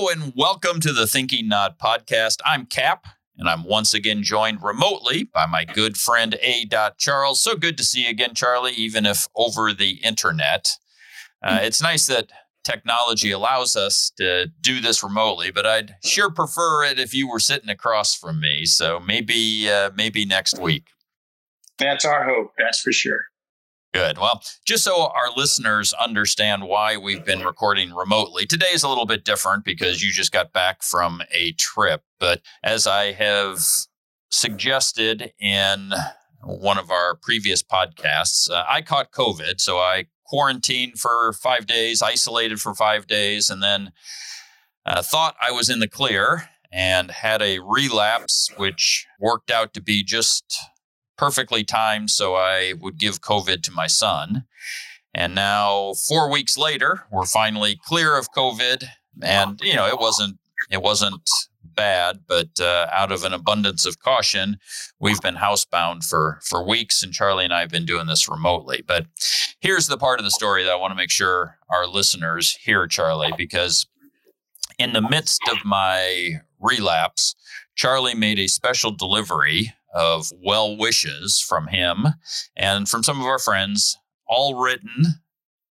Hello and welcome to the Thinking Knot podcast. I'm Cap, and I'm once again joined remotely by my good friend A. Charles. So good to see you again, Charlie, even if over the internet. Uh, Hmm. it's nice that technology allows us to do this remotely, but I'd sure prefer it if you were sitting across from me. So maybe, uh, maybe next week. That's our hope. That's for sure. Good. Well, just so our listeners understand why we've been recording remotely, today is a little bit different because you just got back from a trip. But as I have suggested in one of our previous podcasts, uh, I caught COVID. So I quarantined for five days, isolated for five days, and then uh, thought I was in the clear and had a relapse, which worked out to be just perfectly timed so I would give COVID to my son. And now 4 weeks later, we're finally clear of COVID and you know, it wasn't it wasn't bad, but uh, out of an abundance of caution, we've been housebound for for weeks and Charlie and I have been doing this remotely. But here's the part of the story that I want to make sure our listeners hear Charlie because in the midst of my relapse, Charlie made a special delivery of well wishes from him and from some of our friends, all written,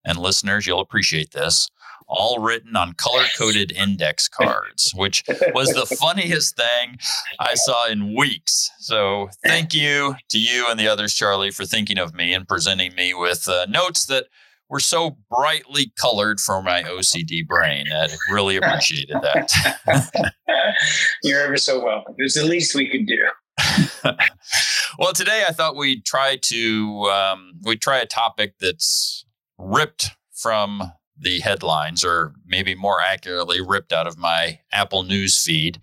and listeners, you'll appreciate this, all written on color coded index cards, which was the funniest thing I saw in weeks. So thank you to you and the others, Charlie, for thinking of me and presenting me with uh, notes that were so brightly colored for my OCD brain. I really appreciated that. You're ever so welcome. It's the least we could do. well, today I thought we'd try to um, we'd try a topic that's ripped from the headlines, or maybe more accurately, ripped out of my Apple News feed.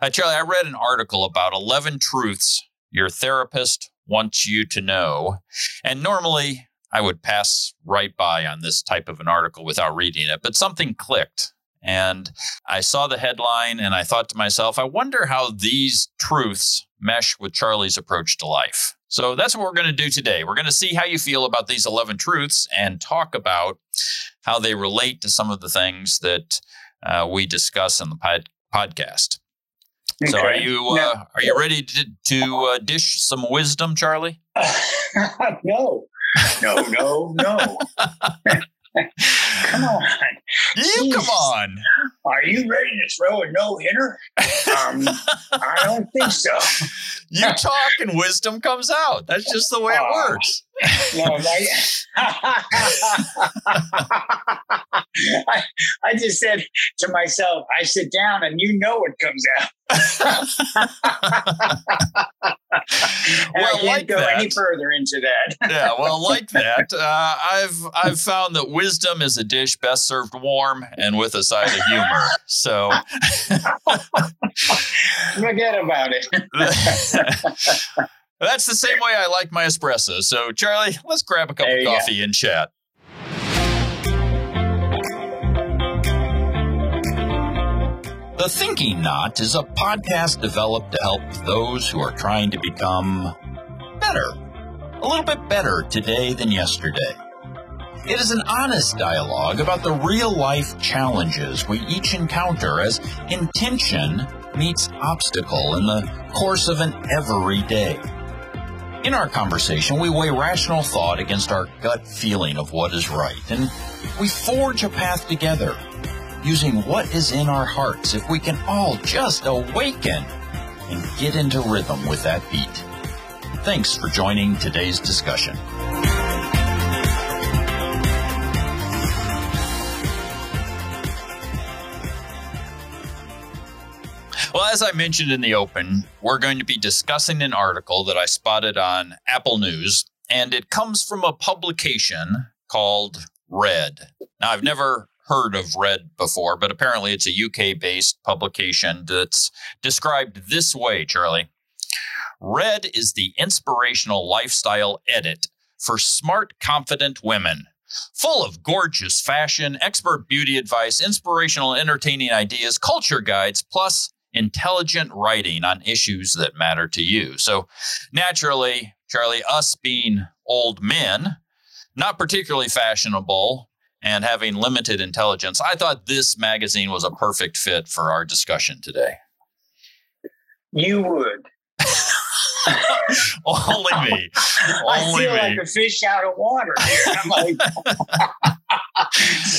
Uh, Charlie, I read an article about 11 truths your therapist wants you to know, and normally I would pass right by on this type of an article without reading it, but something clicked. And I saw the headline and I thought to myself, I wonder how these truths mesh with Charlie's approach to life. So that's what we're going to do today. We're going to see how you feel about these 11 truths and talk about how they relate to some of the things that uh, we discuss in the pod- podcast. So are Okay. you Now- uh, are you ready to, to uh, dish some wisdom, Charlie? no, no, no, no. Come on. You come on. Are you ready to throw a no hitter? Um, I don't think so. You talk and wisdom comes out. That's just the way it works. No, I, I, I just said to myself, I sit down and you know what comes out. Well, I can't like go any further into that. yeah, well, like that, uh, I've I've found that wisdom is a dish best served warm and with a side of humor. So Forget about it. That's the same way I like my espresso. So Charlie, let's grab a cup There of you go. coffee and chat. The Thinking Knot is a podcast developed to help those who are trying to become better, a little bit better today than yesterday. It is an honest dialogue about the real life challenges we each encounter as intention meets obstacle in the course of an everyday. In our conversation, we weigh rational thought against our gut feeling of what is right, and we forge a path together using what is in our hearts if we can all just awaken and get into rhythm with that beat. Thanks for joining today's discussion. As I mentioned in the open, we're going to be discussing an article that I spotted on Apple News, and it comes from a publication called Red. Now, I've never heard of Red before, but apparently it's a UK based publication that's described this way, Charlie. Red is the inspirational lifestyle edit for smart, confident women. Full of gorgeous fashion, expert beauty advice, inspirational, entertaining ideas, culture guides, plus intelligent writing on issues that matter to you. So, naturally, Charlie, us being old men, not particularly fashionable, and having limited intelligence, I thought this magazine was a perfect fit for our discussion today. You would. Only me. Only I feel me. like a fish out of water here. I'm like,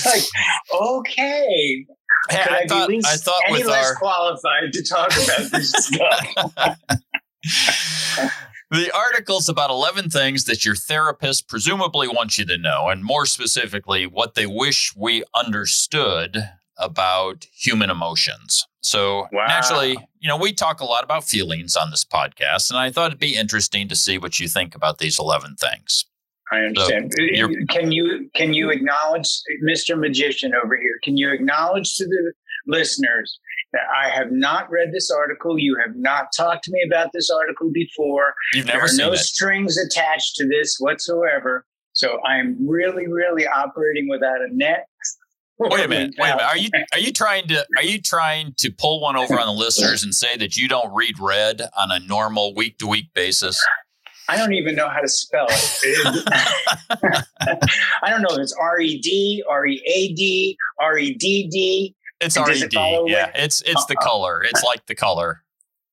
like, okay. Hey, I I, thought, I thought any less our qualified to talk about this stuff? the article's about 11 things that your therapist presumably wants you to know, and more specifically, what they wish we understood about human emotions. So Wow. naturally, you know, we talk a lot about feelings on this podcast, and I thought it'd be interesting to see what you think about these 11 things. I understand. Uh, you're- uh, can you can you acknowledge, uh, Mr. Magician over here? Can you acknowledge to the listeners that I have not read this article? You have not talked to me about this article before. You've never There are no it. strings attached to this whatsoever. So I am really, really operating without a net. Wait a minute. Wait a minute. Are you are you trying to are you trying to pull one over on the listeners and say that you don't read red on a normal week to week basis? I don't even know how to spell it. I don't know if it's R E D, R E A D, R E D D. It's RED. it follow Yeah, it's it's the Uh-uh. color. It's like the color.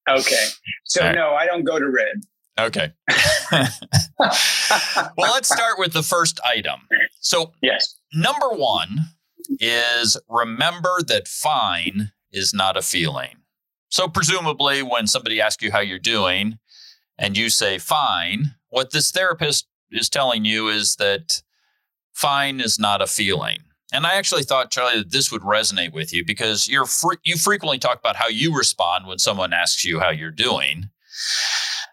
Okay. So right. no, I don't go to red. Okay. well, let's start with the first item. So, Yes. number one is remember that fine is not a feeling. So, presumably, when somebody asks you how you're doing and you say fine, what this therapist is telling you is that fine is not a feeling. And I actually thought, Charlie, that this would resonate with you because you're fre- you frequently talk about how you respond when someone asks you how you're doing.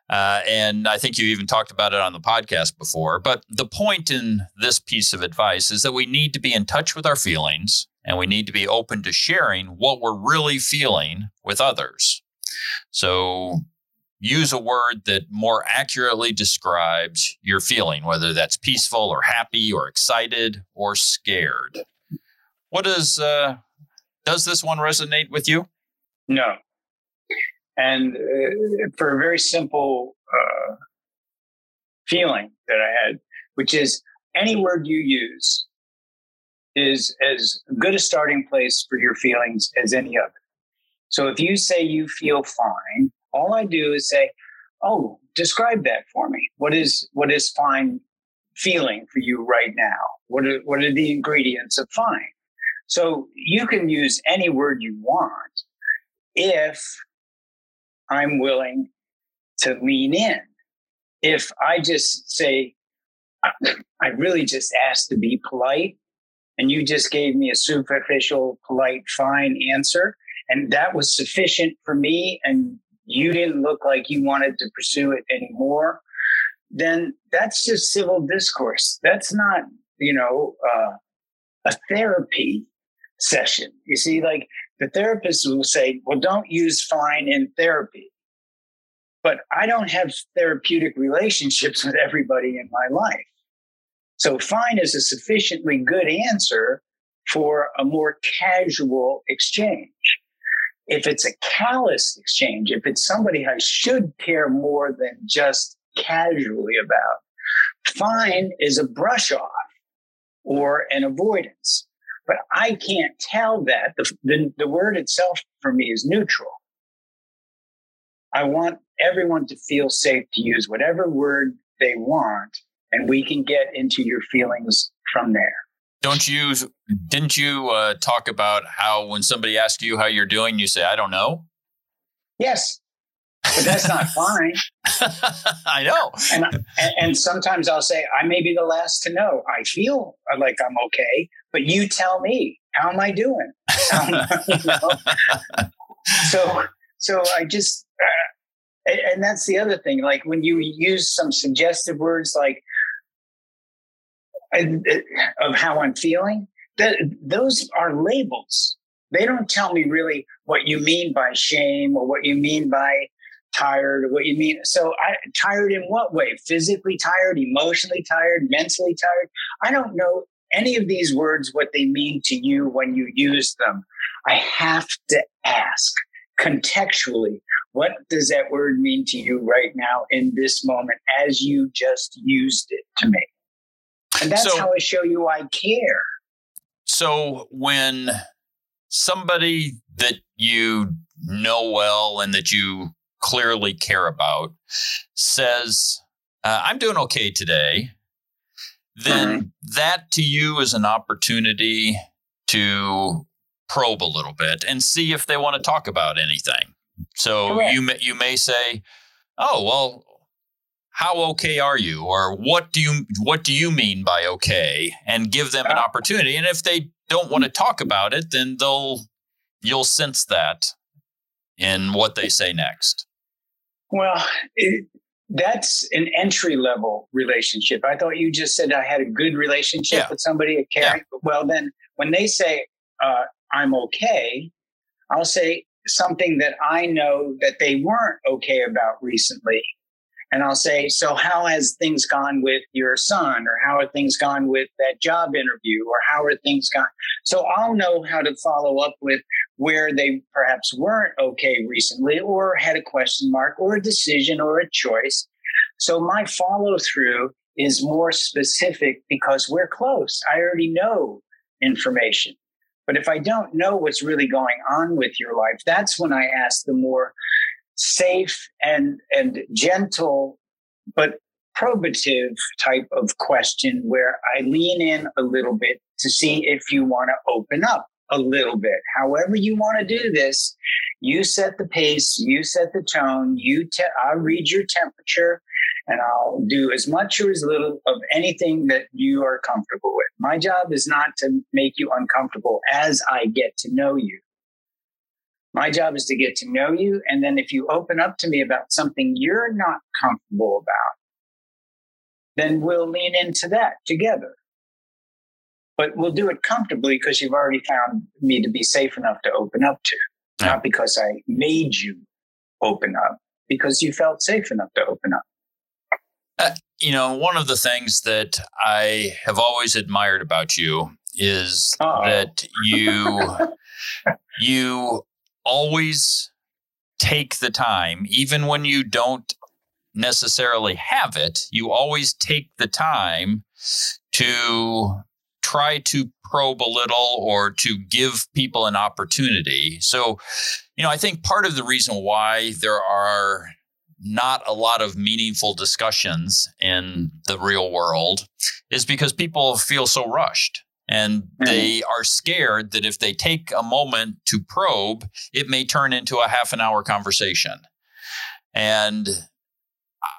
Uh, and I think you even talked about it on the podcast before. But the point in this piece of advice is that we need to be in touch with our feelings and we need to be open to sharing what we're really feeling with others. So use a word that more accurately describes your feeling, whether that's peaceful or happy or excited or scared. What is, uh, does this one resonate with you? No. And uh, for a very simple uh, feeling that I had, which is any word you use is as good a starting place for your feelings as any other. So if you say you feel fine, all I do is say, "Oh, describe that for me. What is what is fine feeling for you right now? What are what are the ingredients of fine?" So you can use any word you want if I'm willing to lean in. If I just say, I- really just asked to be polite, and you just gave me a superficial, polite, fine answer, and that was sufficient for me, and you didn't look like you wanted to pursue it anymore, then that's just civil discourse. That's not, you know, uh, a therapy session. You see, like the therapist will say, well, don't use fine in therapy. But I don't have therapeutic relationships with everybody in my life. So fine is a sufficiently good answer for a more casual exchange. If it's a callous exchange, if it's somebody I should care more than just casually about, fine is a brush off or an avoidance. But I can't tell that. The, the, the word itself for me is neutral. I want everyone to feel safe to use whatever word they want, and we can get into your feelings from there. Don't you, didn't you uh, talk about how when somebody asks you how you're doing, you say, I don't know? Yes, but that's not fine. I know. And, and and sometimes I'll say, I may be the last to know. I feel like I'm okay, but you tell me, how am I doing? How am I- you know? so so i just uh, and, and that's the other thing like when you use some suggestive words like of how i'm feeling that those are labels. They don't tell me really what you mean by shame or what you mean by tired or what you mean. So i tired in what way? Physically tired emotionally tired mentally tired? I don't know any of these words what they mean to you when you use them. I have to ask contextually what does that word mean to you right now in this moment as you just used it to me and that's So- how i show you i care so when somebody that you know well and that you clearly care about says, uh, I'm doing okay today, then mm-hmm. that to you is an opportunity to probe a little bit and see if they want to talk about anything. So Correct. you may, you may say, "Oh, well, how okay are you?" or "What do you what do you mean by okay?" and give them an opportunity. And if they don't want to talk about it, then they'll you'll sense that in what they say next. Well, it, that's an entry level relationship. I thought you just said I had a good relationship yeah. with somebody at caring. Yeah. Well, then when they say uh, I'm okay, I'll say something that I know that they weren't okay about recently. And I'll say, So, how has things gone with your son? Or how have things gone with that job interview? Or how are things gone? So, I'll know how to follow up with where they perhaps weren't okay recently, or had a question mark, or a decision, or a choice. So, my follow through is more specific because we're close. I already know information. But if I don't know what's really going on with your life, that's when I ask the more safe and and gentle but probative type of question where I lean in a little bit to see if you want to open up a little bit. However you want to do this, you set the pace, you set the tone, you te- I'll read your temperature and I'll do as much or as little of anything that you are comfortable with. My job is not to make you uncomfortable as I get to know you. My job is to get to know you. And then if you open up to me about something you're not comfortable about, then we'll lean into that together. But we'll do it comfortably because you've already found me to be safe enough to open up to, yeah. not because I made you open up, because you felt safe enough to open up. Uh, you know, one of the things that I have always admired about you is Uh-oh. that you you always take the time, even when you don't necessarily have it, you always take the time to try to probe a little or to give people an opportunity. So, you know, I think part of the reason why there are not a lot of meaningful discussions in the real world is because people feel so rushed. And mm-hmm. they are scared that if they take a moment to probe, it may turn into a half an hour conversation. And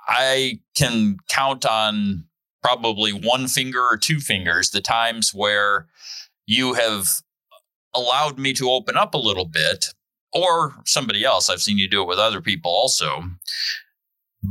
I can count on probably one finger or two fingers the times where you have allowed me to open up a little bit, or somebody else. I've seen you do it with other people also.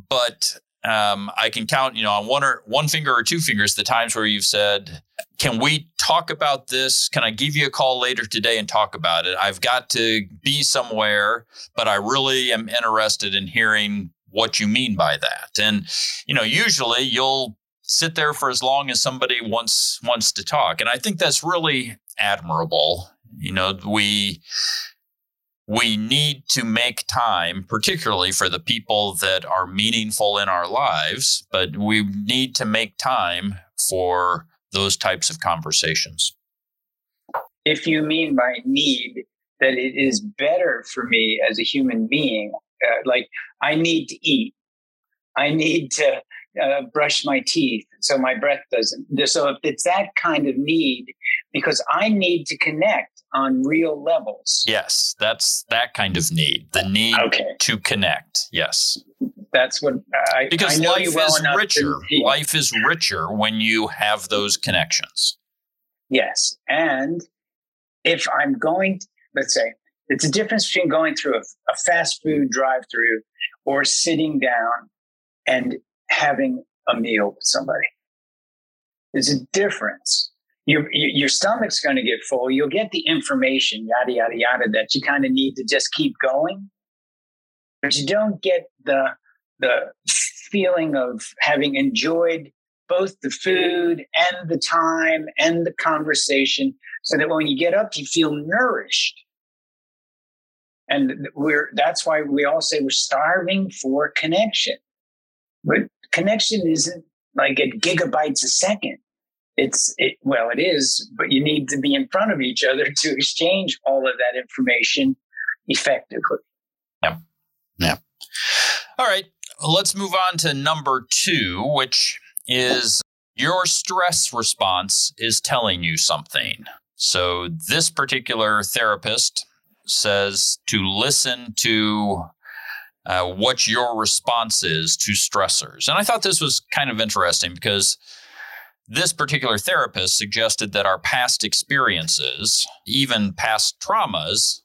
But um, I can count, you know, on one or one finger or two fingers the times where you've said, "Can we talk about this? Can I give you a call later today and talk about it? I've got to be somewhere, but I really am interested in hearing what you mean by that." And you know, usually you'll sit there for as long as somebody wants wants to talk, and I think that's really admirable. You know, we we need to make time, particularly for the people that are meaningful in our lives, but we need to make time for those types of conversations. If you mean by need that it is better for me as a human being, uh, like I need to eat, I need to uh, brush my teeth so my breath doesn't. So if it's that kind of need, because I need to connect on real levels. Yes, that's that kind of need. The need okay. to connect. Yes. That's what I because I life well is richer. Life is richer when you have those connections. Yes, and if I'm going, to, let's say, it's a difference between going through a, a fast food drive-through or sitting down and having a meal with somebody. There's a difference your your stomach's going to get full. You'll get the information, yada yada yada, that you kind of need to just keep going, but you don't get the the feeling of having enjoyed both the food and the time and the conversation, so that when you get up, you feel nourished. And we're that's why we all say we're starving for connection. But connection isn't like at gigabytes a second it's it, well, it is, but you need to be in front of each other to exchange all of that information effectively. Yeah. Yeah. All right. Let's move on to number two, which is your stress response is telling you something. So, this particular therapist says to listen to uh, what your response is to stressors. And I thought this was kind of interesting because this particular therapist suggested that our past experiences, even past traumas,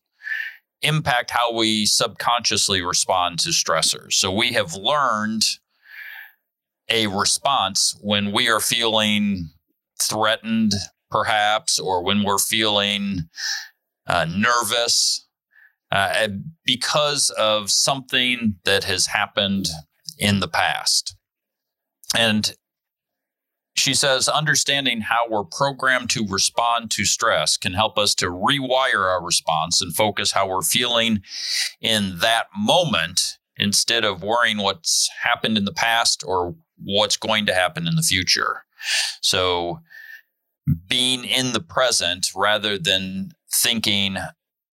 impact how we subconsciously respond to stressors. So we have learned a response when we are feeling threatened, perhaps, or when we're feeling uh, nervous uh, because of something that has happened in the past. And she says, understanding how we're programmed to respond to stress can help us to rewire our response and focus how we're feeling in that moment instead of worrying what's happened in the past or what's going to happen in the future. So, being in the present rather than thinking,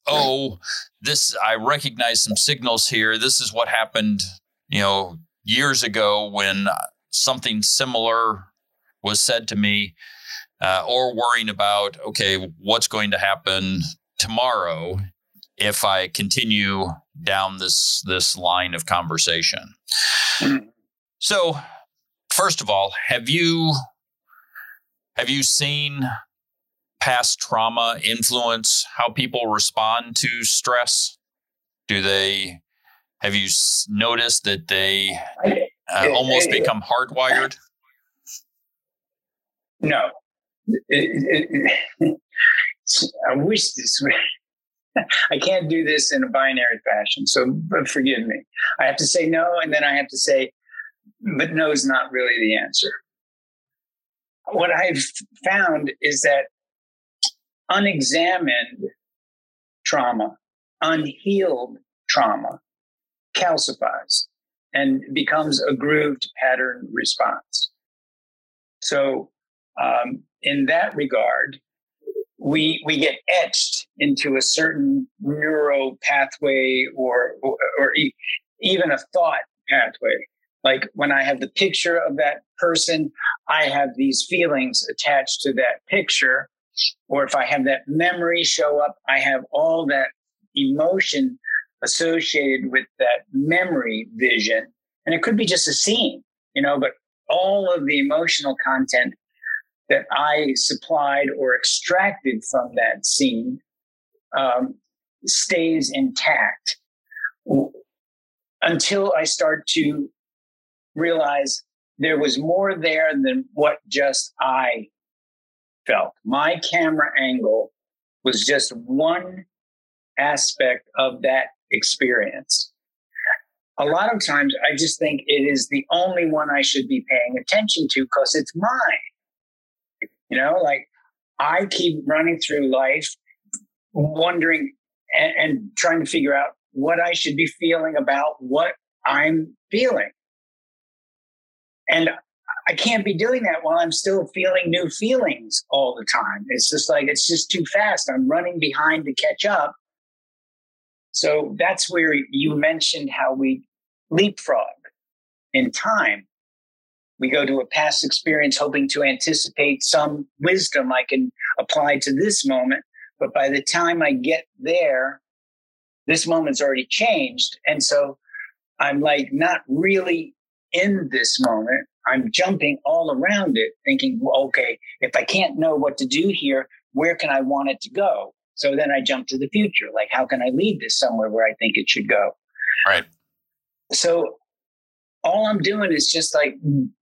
oh, this, I recognize some signals here. This is what happened, you know, years ago when something similar was said to me, uh, or worrying about, okay, what's going to happen tomorrow if I continue down this this line of conversation. So, first of all, have you have you seen past trauma influence how people respond to stress? Do they have you noticed that they uh, almost become hardwired? No. I wish this I can't do this in a binary fashion, so forgive me. I have to say no, and then I have to say, but no is not really the answer. What I've found is that unexamined trauma, unhealed trauma, calcifies and becomes a grooved pattern response. So, um, in that regard, we we get etched into a certain neuro pathway or or, or e- even a thought pathway. Like when I have the picture of that person, I have these feelings attached to that picture. Or if I have that memory show up, I have all that emotion associated with that memory vision. And it could be just a scene, you know, but all of the emotional content that I supplied or extracted from that scene um, stays intact until I start to realize there was more there than what just I felt. My camera angle was just one aspect of that experience. A lot of times I just think it is the only one I should be paying attention to because it's mine. You know, like I keep running through life wondering and, and trying to figure out what I should be feeling about what I'm feeling. And I can't be doing that while I'm still feeling new feelings all the time. It's just like, it's just too fast. I'm running behind to catch up. So that's where you mentioned how we leapfrog in time we go to a past experience hoping to anticipate some wisdom I can apply to this moment. But by the time I get there, this moment's already changed. And so I'm like not really in this moment. I'm jumping all around it, thinking, well, okay, if I can't know what to do here, where can I want it to go? So then I jump to the future. Like, how can I lead this somewhere where I think it should go? Right. So all I'm doing is just like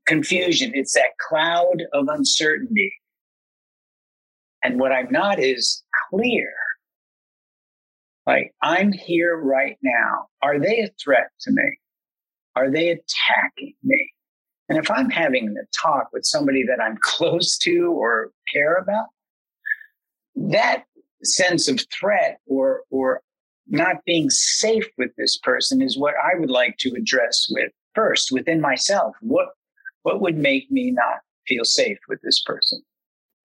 confusion. It's that cloud of uncertainty. And what I'm not is clear. Like, I'm here right now. Are they a threat to me? Are they attacking me? And if I'm having a talk with somebody that I'm close to or care about, that sense of threat or, or not being safe with this person is what I would like to address with first within myself. What what would make me not feel safe with this person?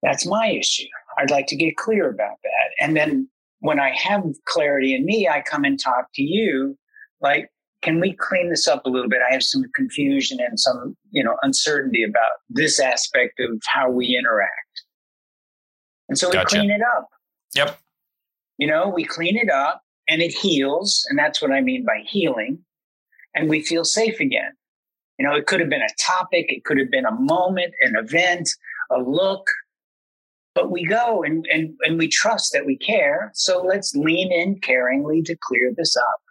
That's my issue. I'd like to get clear about that. And then when I have clarity in me, I come and talk to you like, can we clean this up a little bit? I have some confusion and some, you know, uncertainty about this aspect of how we interact. And so we gotcha. clean it up. Yep. You know, we clean it up and it heals. And that's what I mean by healing. And we feel safe again. You know, it could have been a topic, it could have been a moment, an event, a look, but we go and, and, and we trust that we care. So let's lean in caringly to clear this up.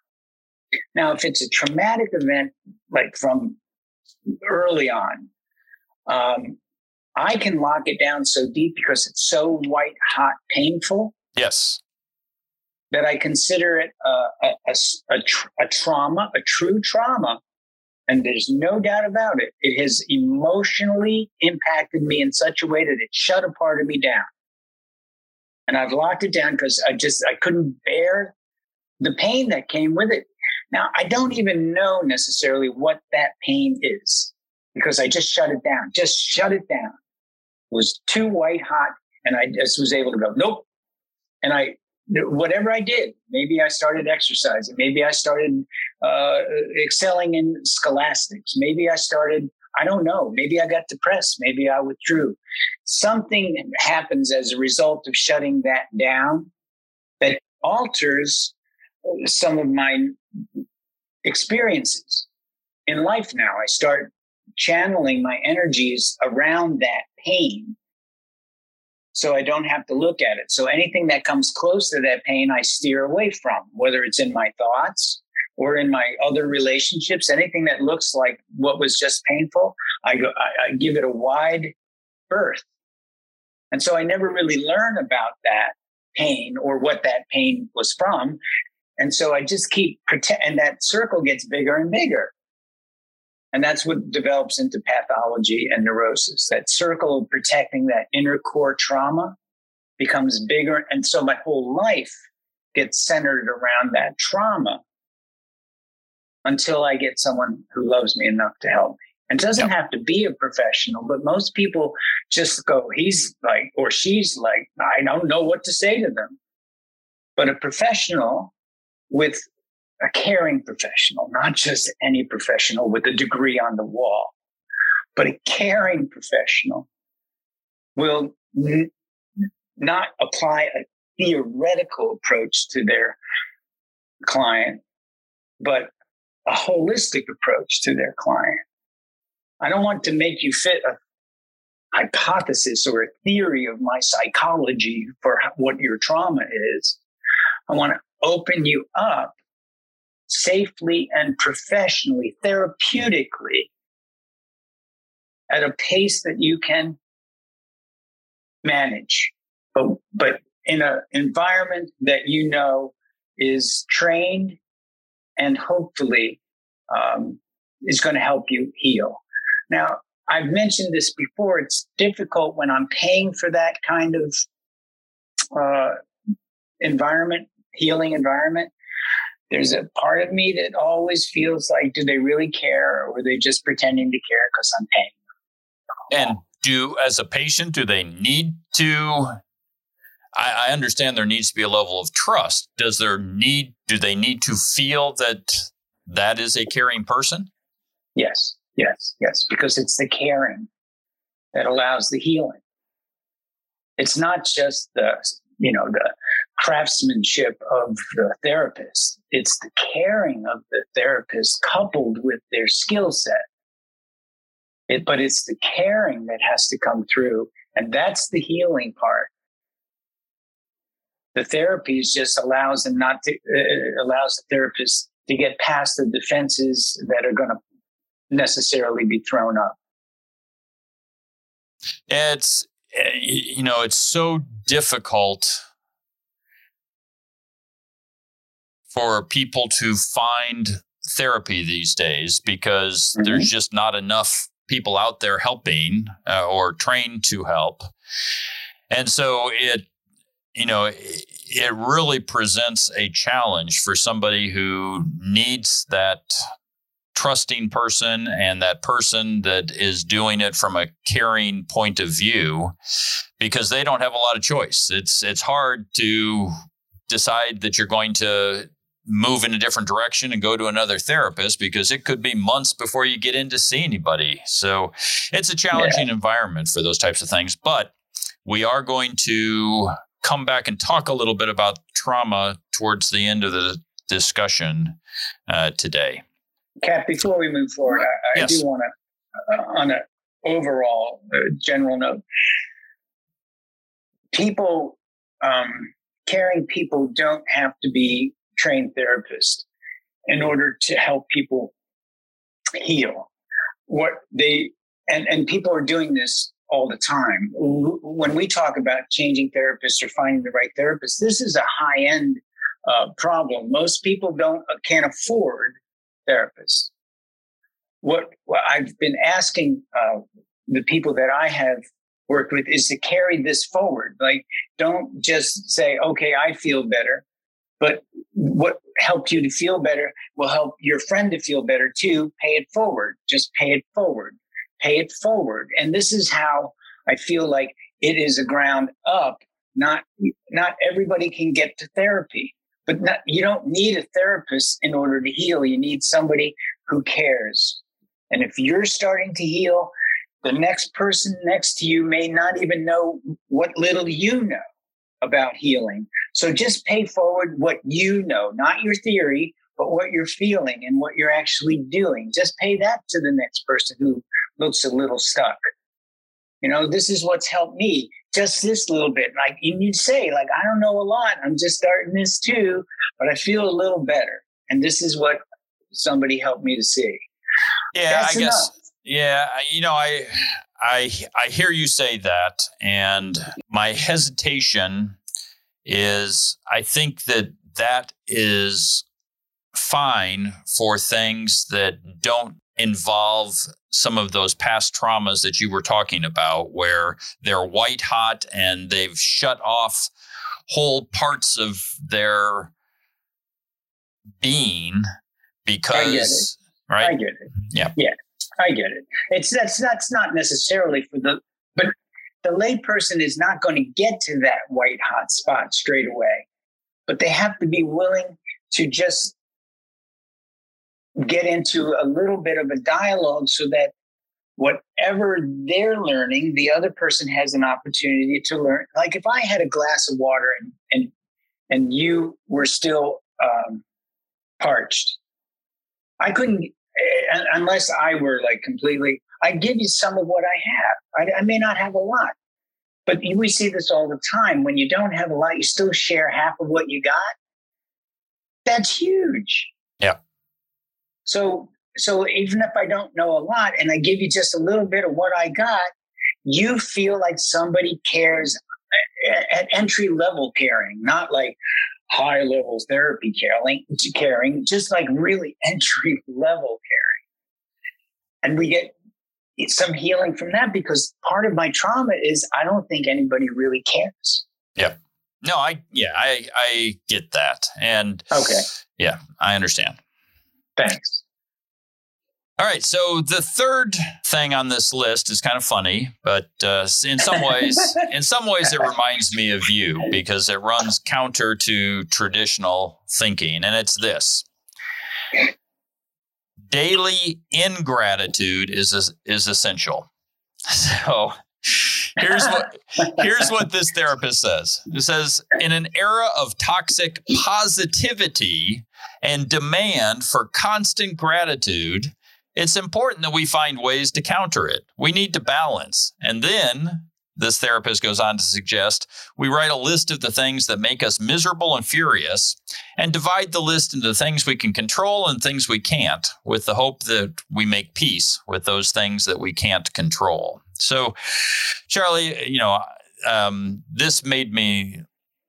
Now, if it's a traumatic event, like from early on, um, I can lock it down so deep because it's so white hot painful. Yes. That I consider it a, a, a, a, tr- a trauma, a true trauma. And there's no doubt about it. It has emotionally impacted me in such a way that it shut a part of me down. And I've locked it down because I just, I couldn't bear the pain that came with it. Now, I don't even know necessarily what that pain is because I just shut it down, just shut it down. It was too white hot. And I just was able to go, nope. And I, whatever I did, maybe I started exercising, maybe I started uh, excelling in scholastics, maybe I started, I don't know, maybe I got depressed, maybe I withdrew. Something happens as a result of shutting that down that alters some of my experiences in life now. I start channeling my energies around that pain so I don't have to look at it. So anything that comes close to that pain, I steer away from, whether it's in my thoughts or in my other relationships, anything that looks like what was just painful, I go, I, I give it a wide berth. And so I never really learn about that pain or what that pain was from. And so I just keep pretend, and that circle gets bigger and bigger. And that's what develops into pathology and neurosis. That circle of protecting that inner core trauma becomes bigger. And so my whole life gets centered around that trauma until I get someone who loves me enough to help me. And doesn't have to be a professional, but most people just go, he's like, or she's like, I don't know what to say to them. But a professional with a caring professional, not just any professional with a degree on the wall, but a caring professional will n- not apply a theoretical approach to their client, but a holistic approach to their client. I don't want to make you fit a hypothesis or a theory of my psychology for what your trauma is. I want to open you up safely and professionally, therapeutically, at a pace that you can manage, but, but in an environment that you know is trained and hopefully um, is going to help you heal. Now, I've mentioned this before. It's difficult when I'm paying for that kind of uh, environment, healing environment, there's a part of me that always feels like, do they really care or are they just pretending to care because I'm paying? And do, as a patient, do they need to? I, I understand there needs to be a level of trust. Does there need, do they need to feel that that is a caring person? Yes, yes, yes, because it's the caring that allows the healing. It's not just the, you know, the craftsmanship of the therapist. It's the caring of the therapist coupled with their skill set. It, but it's the caring that has to come through. And that's the healing part. The therapy just allows them not to, uh, allows the therapist to get past the defenses that are going to necessarily be thrown up. It's, eh, you know, it's so difficult for people to find therapy these days because mm-hmm. there's just not enough people out there helping uh, or trained to help. And so it, you know, it, it really presents a challenge for somebody who needs that trusting person and that person that is doing it from a caring point of view because they don't have a lot of choice. It's it's hard to decide that you're going to move in a different direction and go to another therapist because it could be months before you get in to see anybody. So it's a challenging yeah. environment for those types of things. But we are going to come back and talk a little bit about trauma towards the end of the discussion uh, today. Cap, before we move forward, I, I yes. do want to, uh, on an overall uh, general note, people, um, caring people don't have to be trained therapists in order to help people heal. What they, and, and people are doing this all the time. When we talk about changing therapists or finding the right therapist, this is a high end uh, problem. Most people don't uh, can't afford therapists. What, what I've been asking uh, the people that I have worked with is to carry this forward. Like, don't just say, "Okay, I feel better," but what helped you to feel better will help your friend to feel better too. Pay it forward. Just pay it forward. Pay it forward. And this is how I feel like it is a ground up. Not not everybody can get to therapy but not, you don't need a therapist in order to heal. You need somebody who cares. And if you're starting to heal, the next person next to you may not even know what little you know about healing. So just pay forward what you know, not your theory, but what you're feeling and what you're actually doing. Just pay that to the next person who looks a little stuck. You know, this is what's helped me just this little bit. Like and you'd say, like, I don't know a lot. I'm just starting this too, but I feel a little better. And this is what somebody helped me to see. Yeah, That's I enough. guess. Yeah, you know, I I I hear you say that, and my hesitation is I think that that is fine for things that don't involve some of those past traumas that you were talking about, where they're white hot and they've shut off whole parts of their being because right. I get it. Yeah. Yeah. I get it. It's that's that's not necessarily for the but the layperson is not going to get to that white hot spot straight away. But they have to be willing to just get into a little bit of a dialogue so that whatever they're learning, the other person has an opportunity to learn. Like if I had a glass of water and and and you were still um, parched, I couldn't unless I were like completely. I give you some of what I have. I, I may not have a lot, but we see this all the time. When you don't have a lot, you still share half of what you got. That's huge. Yeah. So so even if I don't know a lot and I give you just a little bit of what I got, you feel like somebody cares at entry level caring, not like high level therapy caring, caring, just like really entry level caring. And we get some healing from that because part of my trauma is I don't think anybody really cares. Yeah. No, I yeah, I I get that. And okay. Yeah, I understand. Thanks. All right. So the third thing on this list is kind of funny, but uh, in some ways, in some ways, it reminds me of you because it runs counter to traditional thinking, and it's this: daily ingratitude is is essential. So here's what here's what this therapist says. It says in an era of toxic positivity and demand for constant gratitude, it's important that we find ways to counter it. We need to balance. And then this therapist goes on to suggest we write a list of the things that make us miserable and furious and divide the list into things we can control and things we can't, with the hope that we make peace with those things that we can't control. So, Charlie, you know, um, this made me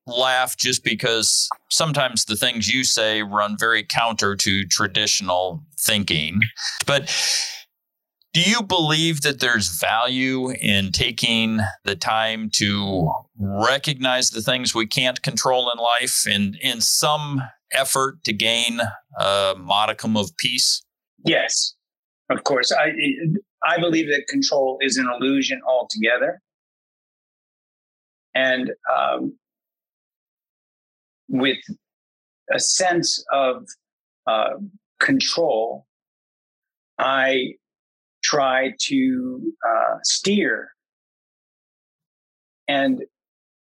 laugh just because sometimes the things you say run very counter to traditional thinking. But do you believe that there's value in taking the time to recognize the things we can't control in life and in some effort to gain a modicum of peace? Yes, of course. I I believe that control is an illusion altogether, and um, with a sense of uh, control, I try to uh, steer. And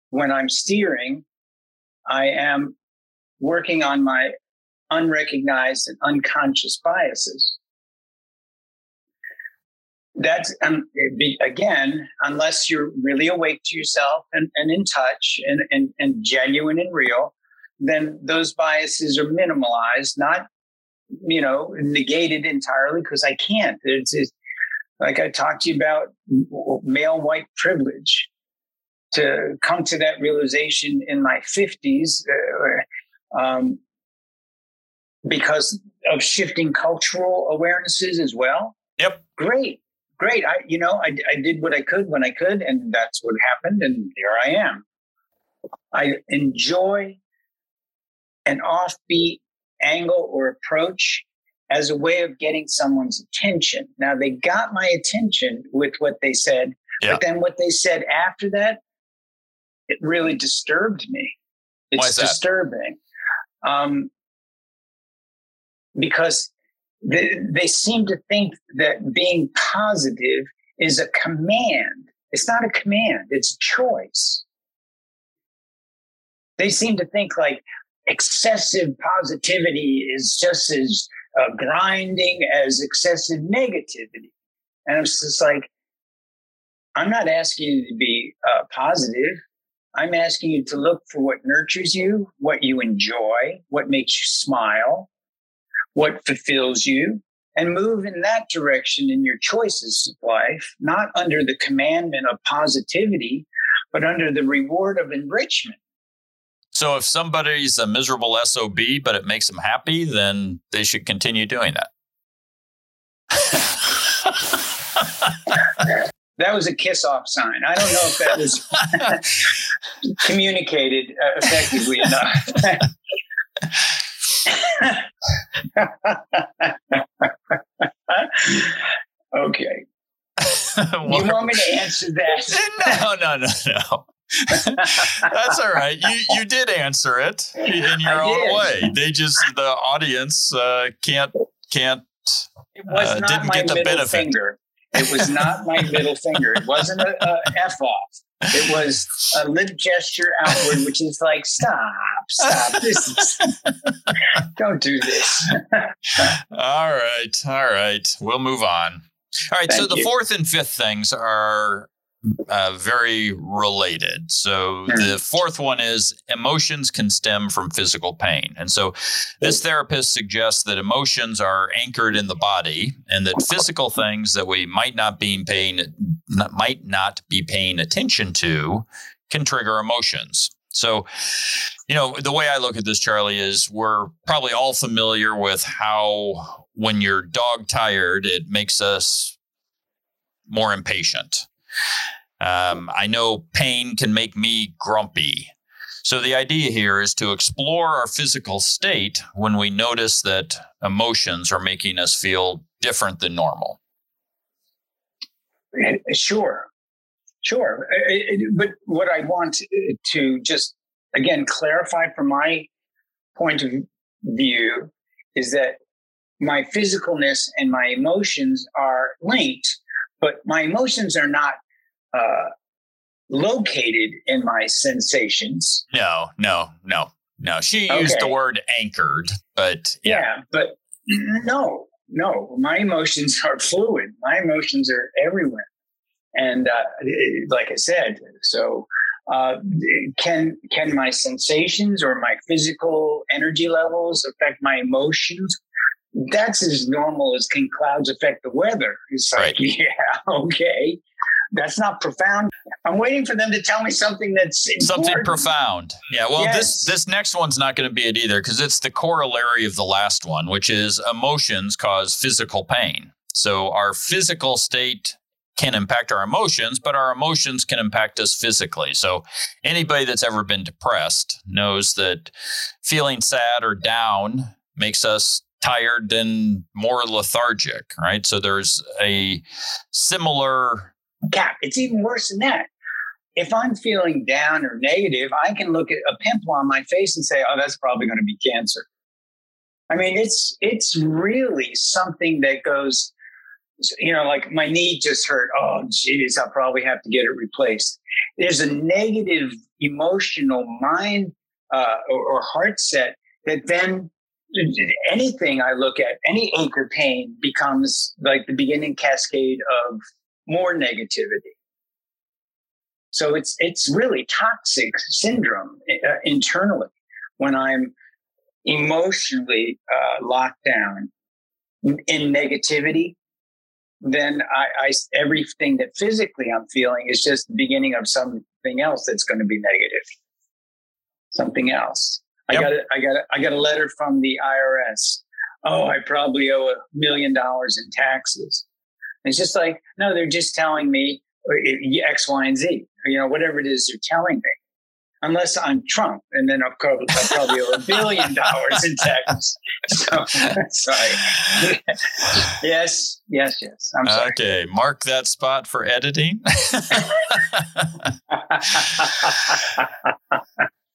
when I'm steering, I am working on my unrecognized and unconscious biases. That's um, again, unless you're really awake to yourself and, and in touch and, and, and genuine and real, then those biases are minimalized, not you know negated entirely because I can't. It's, it's like I talked to you about male white privilege. To come to that realization in my fifties, uh, um, because of shifting cultural awarenesses as well. Yep. Great, great. I, you know, I, I did what I could when I could, and that's what happened, and here I am. I enjoy an offbeat angle or approach as a way of getting someone's attention. Now, they got my attention with what they said, yeah. but then what they said after that, it really disturbed me. It's disturbing. Um, because they, they seem to think that being positive is a command. It's not a command, it's a choice. They seem to think like, excessive positivity is just as uh, grinding as excessive negativity. And it's just like, I'm not asking you to be uh, positive. I'm asking you to look for what nurtures you, what you enjoy, what makes you smile, what fulfills you, and move in that direction in your choices of life, not under the commandment of positivity, but under the reward of enrichment. So if somebody's a miserable SOB, but it makes them happy, then they should continue doing that. that was a kiss off sign. I don't know if that was communicated uh, effectively enough. okay. you want me to answer that? no, no, no, no. That's all right. You you did answer it in your own way. They just the audience uh, can't can't it was uh, not didn't my get the middle benefit. Finger. It was not my middle finger. It wasn't a, a f off. It was a lip gesture outward, which is like, stop, stop. This is, don't do this. all right, all right. We'll move on. All right. Thank so the you. fourth and fifth things are uh, very related. So the fourth one is emotions can stem from physical pain. And so this therapist suggests that emotions are anchored in the body and that physical things that we might not be paying might not be paying attention to can trigger emotions. So, you know, the way I look at this, Charlie, is we're probably all familiar with how when you're dog tired, it makes us more impatient um, I know pain can make me grumpy. So the idea here is to explore our physical state when we notice that emotions are making us feel different than normal. Eh, eh, sure, sure. Eh, but what I want to just again clarify from my point of view is that my physicalness and my emotions are linked but my emotions are not uh, located in my sensations. No, no, no, no. She okay. used the word anchored, but yeah. yeah, but no, no. My emotions are fluid. My emotions are everywhere, and uh, like I said, so. Uh, can can my sensations or my physical energy levels affect my emotions? that's as normal as can clouds affect the weather. It's like, right. yeah, okay. That's not profound. I'm waiting for them to tell me something that's important. something profound. Yeah. Well, yes. this this next one's not going to be it either because it's the corollary of the last one, which is emotions cause physical pain. So our physical state can impact our emotions, but our emotions can impact us physically. So anybody that's ever been depressed knows that feeling sad or down makes us tired and more lethargic, right? So there's a similar gap. It's even worse than that. If I'm feeling down or negative, I can look at a pimple on my face and say, "Oh, that's probably going to be cancer." I mean, it's it's really something that goes, you know, like my knee just hurt. Oh, geez, I'll probably have to get it replaced. There's a negative emotional mind uh, or, or heart set that then anything I look at, any ache or pain becomes like the beginning cascade of more negativity. So it's it's really toxic syndrome uh, internally when I'm emotionally uh, locked down in negativity. Then I, I everything that physically I'm feeling is just the beginning of something else that's going to be negative. Something else. I got a, I got a, I got a letter from the IRS. Oh, I probably owe a million dollars in taxes. It's just like, no, they're just telling me uh, X, Y, and Z, or, you know, whatever it is they're telling me. Unless I'm Trump, and then I'll probably, I'll probably owe a billion dollars in taxes. So, sorry. yes, yes, yes. I'm sorry. Okay, mark that spot for editing.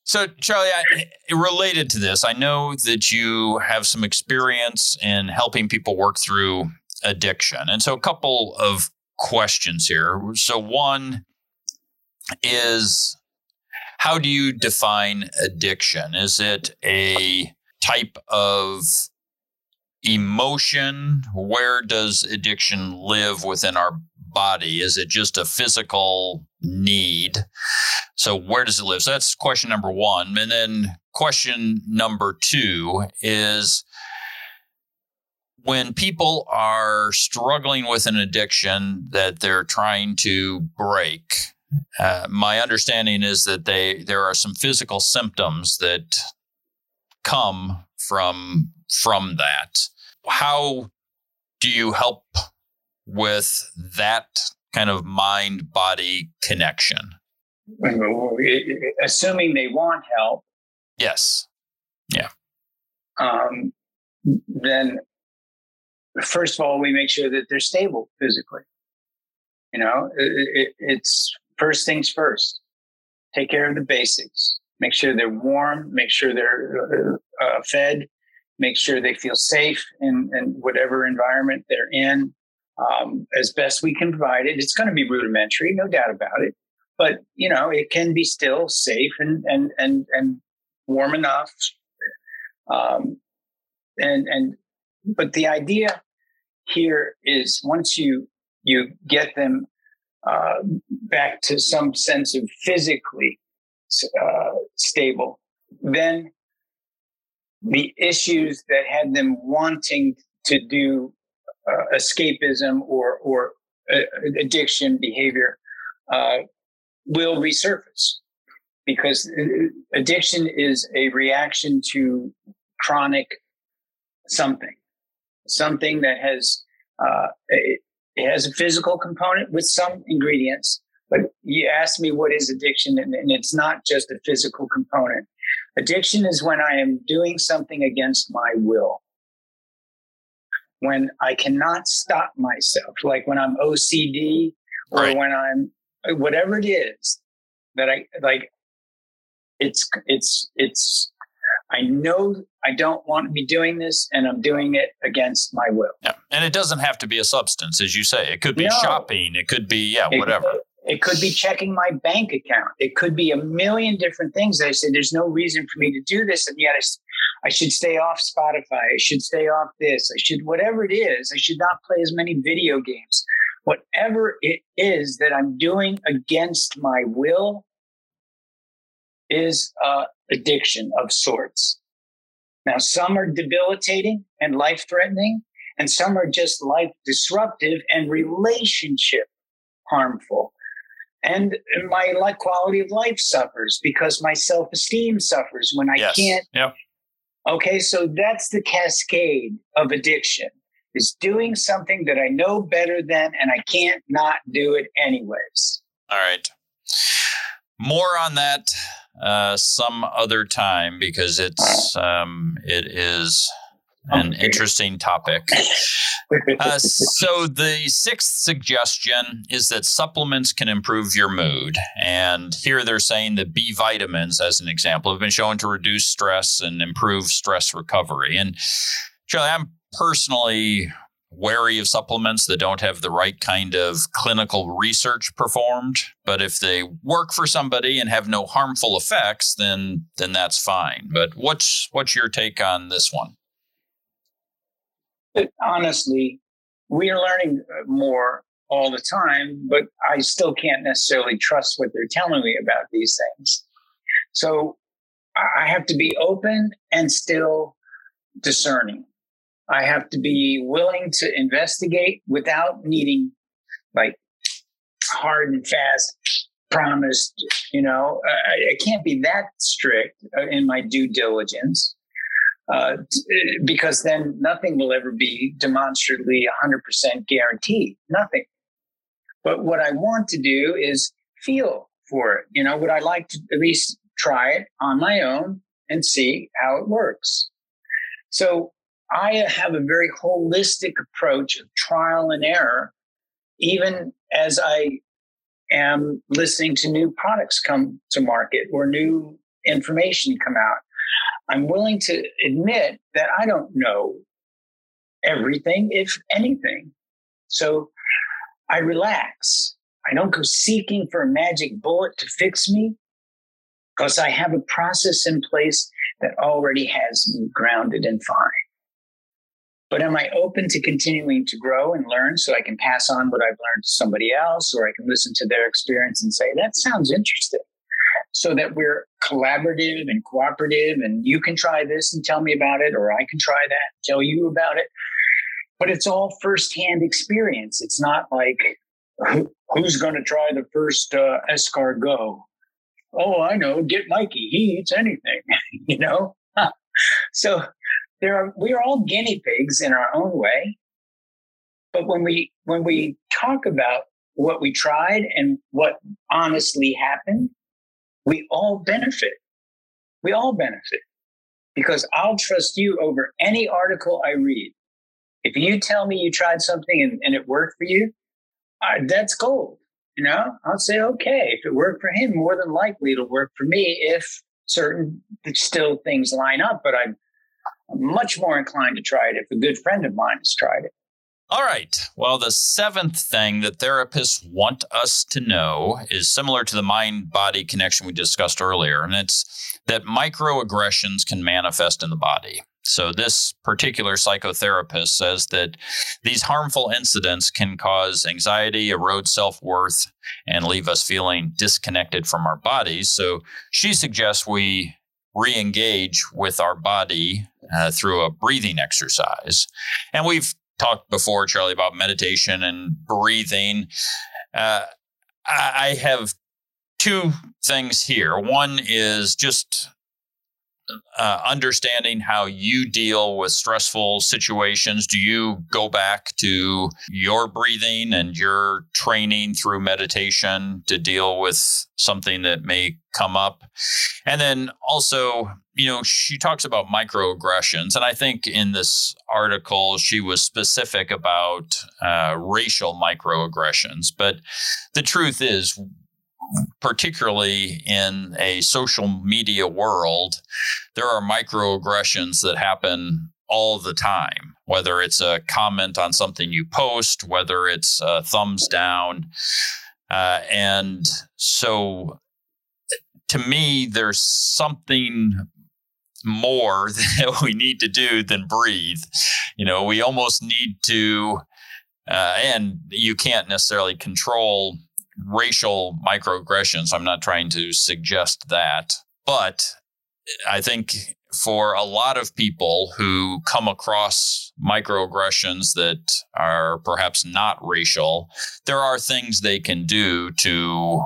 So, Charlie, I, related to this, I know that you have some experience in helping people work through addiction. And so, a couple of questions here. So, one is how do you define addiction? Is it a type of emotion? Where does addiction live within our body? Is it just a physical need? So, where does it live? So, that's question number one. And then, question number two is when people are struggling with an addiction that they're trying to break, uh, my understanding is that they there are some physical symptoms that come from from that. How do you help with that kind of mind body connection? Assuming they want help. Yes. Yeah. Um, then, first of all, we make sure that they're stable physically. You know, it, it, it's first things first. Take care of the basics. Make sure they're warm. Make sure they're uh, fed. Make sure they feel safe in, in whatever environment they're in um, as best we can provide it. It's going to be rudimentary, no doubt about it, but you know it can be still safe and and and and warm enough. Um, and and but the idea here is once you you get them uh, back to some sense of physically uh, stable, then the issues that had them wanting to do uh, escapism or or uh, addiction behavior uh, will resurface because uh, addiction is a reaction to chronic something, something that has uh, it, it, has a physical component with some ingredients. But you asked me what is addiction, and, and it's not just a physical component. Addiction is when I am doing something against my will when I cannot stop myself, like when I'm OCD or right. when I'm whatever it is that I like. It's it's it's. I know I don't want to be doing this, and I'm doing it against my will. Yeah, and it doesn't have to be a substance, as you say. It could be no. shopping. It could be yeah, it, whatever. It could be checking my bank account. It could be a million different things. I said, there's no reason for me to do this. And yet I, I should stay off Spotify. I should stay off this. I should, whatever it is, I should not play as many video games. Whatever it is that I'm doing against my will is uh, addiction of sorts. Now, some are debilitating and life threatening, and some are just life disruptive and relationship harmful and my like quality of life suffers because my self-esteem suffers when I yes. can't. Yep. Okay, so that's the cascade of addiction is doing something that I know better than and I can't not do it anyways. All right. More on that uh, some other time because it's um, it is an interesting topic. Uh, so, the sixth suggestion is that supplements can improve your mood. And here they're saying that B vitamins, as an example, have been shown to reduce stress and improve stress recovery. And Charlie, I'm personally wary of supplements that don't have the right kind of clinical research performed but if they work for somebody and have no harmful effects then then that's fine. But what's what's your take on this one? Honestly we are learning uh, more all the time but i still can't necessarily trust what they're telling me about these things. So i have to be open and still discerning I have to be willing to investigate without needing like hard and fast promised, you know, I, I can't be that strict uh, in my due diligence. Uh, because then nothing will ever be demonstrably 100% guaranteed. Nothing. But what I want to do is feel for it. You know, would I like to at least try it on my own and see how it works? So I have a very holistic approach of trial and error, even as I am listening to new products come to market or new information come out. I'm willing to admit that I don't know everything, if anything. So I relax. I don't go seeking for a magic bullet to fix me because I have a process in place that already has me grounded and fine. But am I open to continuing to grow and learn so I can pass on what I've learned to somebody else, or I can listen to their experience and say, that sounds interesting? So that we're collaborative and cooperative, and you can try this and tell me about it, or I can try that and tell you about it. But it's all firsthand experience. It's not like who's going to try the first uh, escargot. Oh, I know. Get Mikey. He eats anything, you know? so there are we are all guinea pigs in our own way. But when we when we talk about what we tried and what honestly happened we all benefit. We all benefit. Because i'll trust you over any article i read. If you tell me you tried something and, and it worked for you that's gold you know? I'll say okay if it worked for him more than likely it'll work for me if certain still things line up. But i'm I'm much more inclined to try it if a good friend of mine has tried it. All right. Well, the seventh thing that therapists want us to know is similar to the mind body connection we discussed earlier, and it's that microaggressions can manifest in the body. So, this particular psychotherapist says that these harmful incidents can cause anxiety, erode self worth, and leave us feeling disconnected from our bodies. So, she suggests we re engage with our body uh, through a breathing exercise. And we've talked before, Charlie, about meditation and breathing. Uh, I have two things here. One is just uh, understanding how you deal with stressful situations. Do you go back to your breathing and your training through meditation to deal with something that may come up? And then also, you know, she talks about microaggressions. And I think in this article, she was specific about uh, racial microaggressions. But the truth is, particularly in a social media world, there are microaggressions that happen all the time, whether it's a comment on something you post, whether it's a thumbs down. Uh, and so to me, there's something more that we need to do than breathe. You know, we almost need to, uh, and you can't necessarily control racial microaggressions. I'm not trying to suggest that. But I think for a lot of people who come across microaggressions that are perhaps not racial, there are things they can do to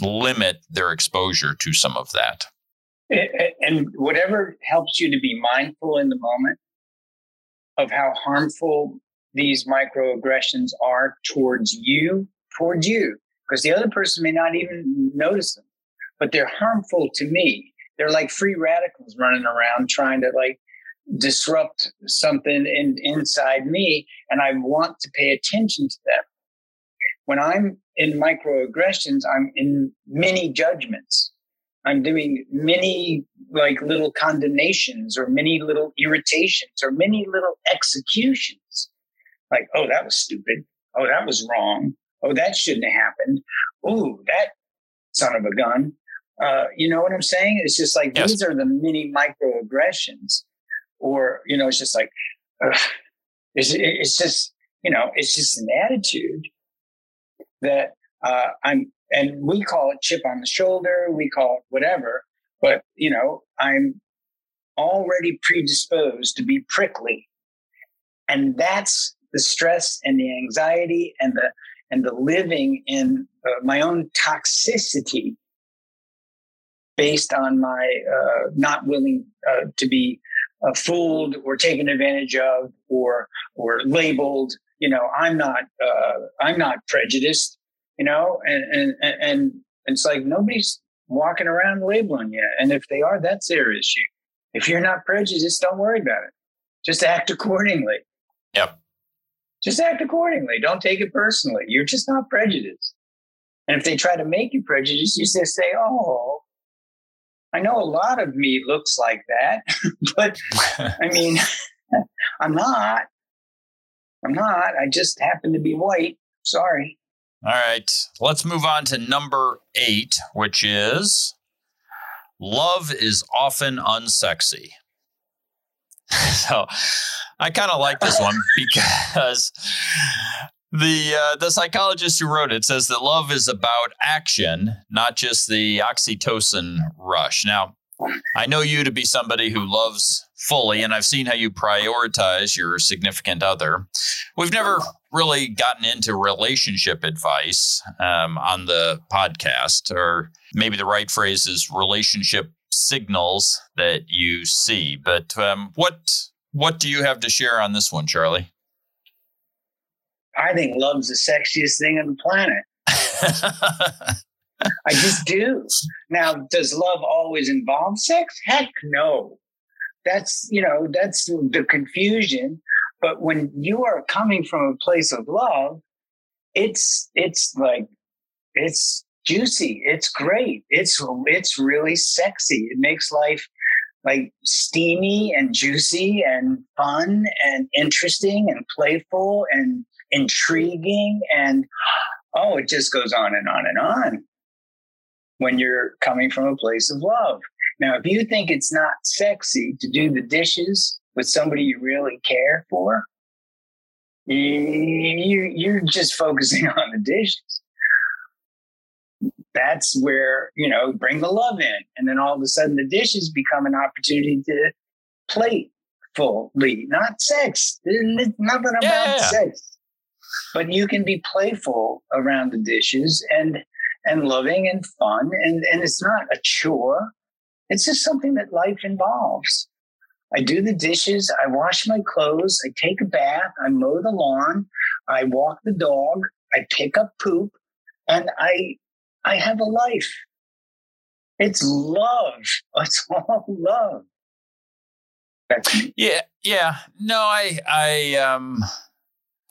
limit their exposure to some of that. And whatever helps you to be mindful in the moment of how harmful these microaggressions are towards you towards you because the other person may not even notice them, but they're harmful to me. They're like free radicals running around trying to like disrupt something in, inside me and I want to pay attention to them. When I'm in microaggressions, I'm in many judgments. I'm doing many like little condemnations or many little irritations or many little executions. Like, oh, that was stupid. Oh, that was wrong. Oh, that shouldn't have happened. Oh, that son of a gun. Uh, you know what I'm saying? It's just like yes. these are the mini microaggressions, or you know, it's just like it's, it's just you know, it's just an attitude that uh, I'm, and we call it chip on the shoulder, we call it whatever, but you know, I'm already predisposed to be prickly, and that's the stress and the anxiety and the and the living in uh, my own toxicity based on my uh, not willing uh, to be uh, fooled or taken advantage of or or labeled. You know, I'm not uh, I'm not prejudiced. You know, and and and it's like nobody's walking around labeling you, and if they are, that's their issue. If you're not prejudiced, don't worry about it. Just act accordingly. Yep. Just act accordingly. Don't take it personally. You're just not prejudiced. And if they try to make you prejudiced, you just say, "Oh, I know a lot of me looks like that, but I mean, I'm not. I'm not. I just happen to be white. Sorry. All right. Let's move on to number eight, which is love is often unsexy. so I kind of like this one because the uh, the psychologist who wrote it says that love is about action, not just the oxytocin rush. Now, I know you to be somebody who loves fully, and I've seen how you prioritize your significant other. We've never really gotten into relationship advice um, on the podcast, or maybe the right phrase is relationship signals that you see. But um, what what do you have to share on this one, Charlie? I think love's the sexiest thing on the planet. I just do. Now, does love always involve sex? Heck no. That's, you know, that's the confusion. But when you are coming from a place of love, it's, it's like, it's juicy. It's great. It's, it's really sexy. It makes life like steamy and juicy and fun and interesting and playful and intriguing and oh it just goes on and on and on when you're coming from a place of love now if you think it's not sexy to do the dishes with somebody you really care for you you're just focusing on the dishes. That's where you know bring the love in. And then all of a sudden the dishes become an opportunity to playfully not sex There's nothing about yeah. sex but you can be playful around the dishes and and loving and fun. And and it's not a chore. It's just something that life involves i do the dishes i wash my clothes i take a bath i mow the lawn i walk the dog i pick up poop and i i have a life. It's love. It's all love. Yeah yeah. No i i um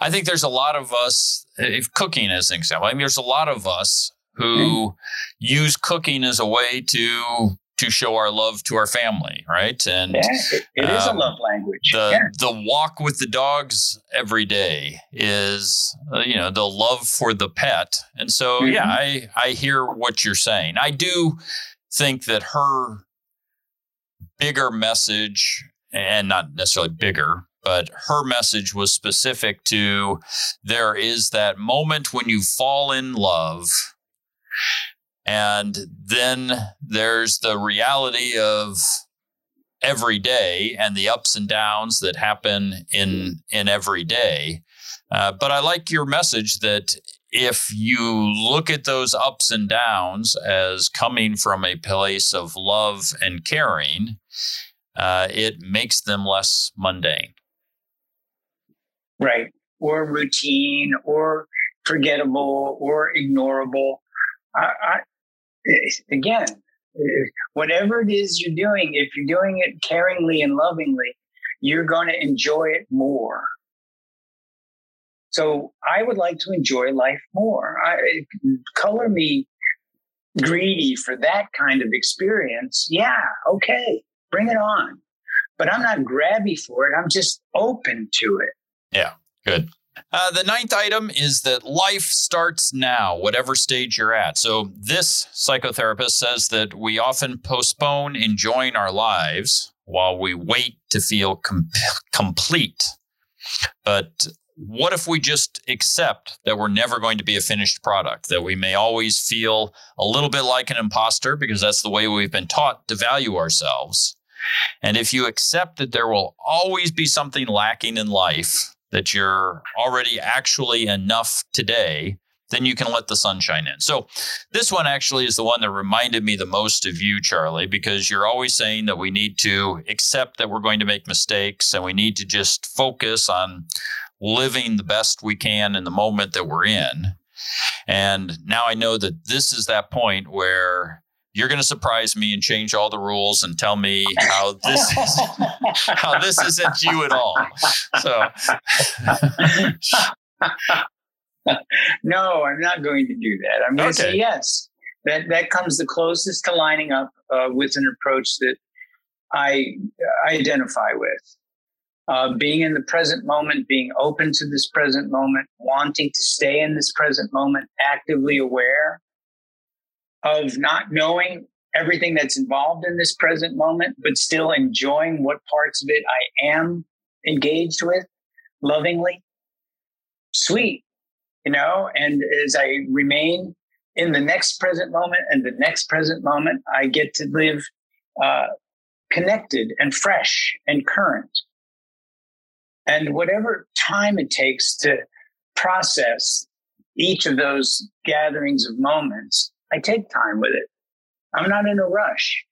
I think there's a lot of us, if cooking as an example, I mean, there's a lot of us who mm-hmm. use cooking as a way to to show our love to our family, right? And yeah, it, it um, is a um, love language. The yeah. the walk with the dogs every day is uh, you know the love for the pet, and so mm-hmm. yeah, I I hear what you're saying. I do think that her bigger message, and not necessarily bigger, but her message was specific to there is that moment when you fall in love and then there's the reality of every day and the ups and downs that happen in in every day uh, but i like your message that if you look at those ups and downs as coming from a place of love and caring uh, it makes them less mundane right? Or routine, or forgettable, or ignorable. I, again, whatever it is you're doing, if you're doing it caringly and lovingly, you're going to enjoy it more. So I would like to enjoy life more. I, color me greedy for that kind of experience. Yeah, okay, bring it on. But I'm not grabby for it. I'm just open to it. Yeah, good. Uh, the ninth item is that life starts now, whatever stage you're at. So, this psychotherapist says that we often postpone enjoying our lives while we wait to feel com- complete. But what if we just accept that we're never going to be a finished product, that we may always feel a little bit like an imposter because that's the way we've been taught to value ourselves? And if you accept that there will always be something lacking in life, that you're already actually enough today, then you can let the sunshine in. So, this one actually is the one that reminded me the most of you, Charlie, because you're always saying that we need to accept that we're going to make mistakes and we need to just focus on living the best we can in the moment that we're in. And now I know that this is that point where you're going to surprise me and change all the rules and tell me how this is how this isn't you at all. So no, I'm not going to do that. I'm going okay. to say yes. That that comes the closest to lining up uh, with an approach that I, I identify with. Uh, being in the present moment, being open to this present moment, wanting to stay in this present moment, actively aware of not knowing everything that's involved in this present moment, but still enjoying what parts of it I am engaged with lovingly. Sweet you know, and as I remain in the next present moment and the next present moment, I get to live uh, connected and fresh and current. And whatever time it takes to process each of those gatherings of moments, I take time with it. I'm not in a rush.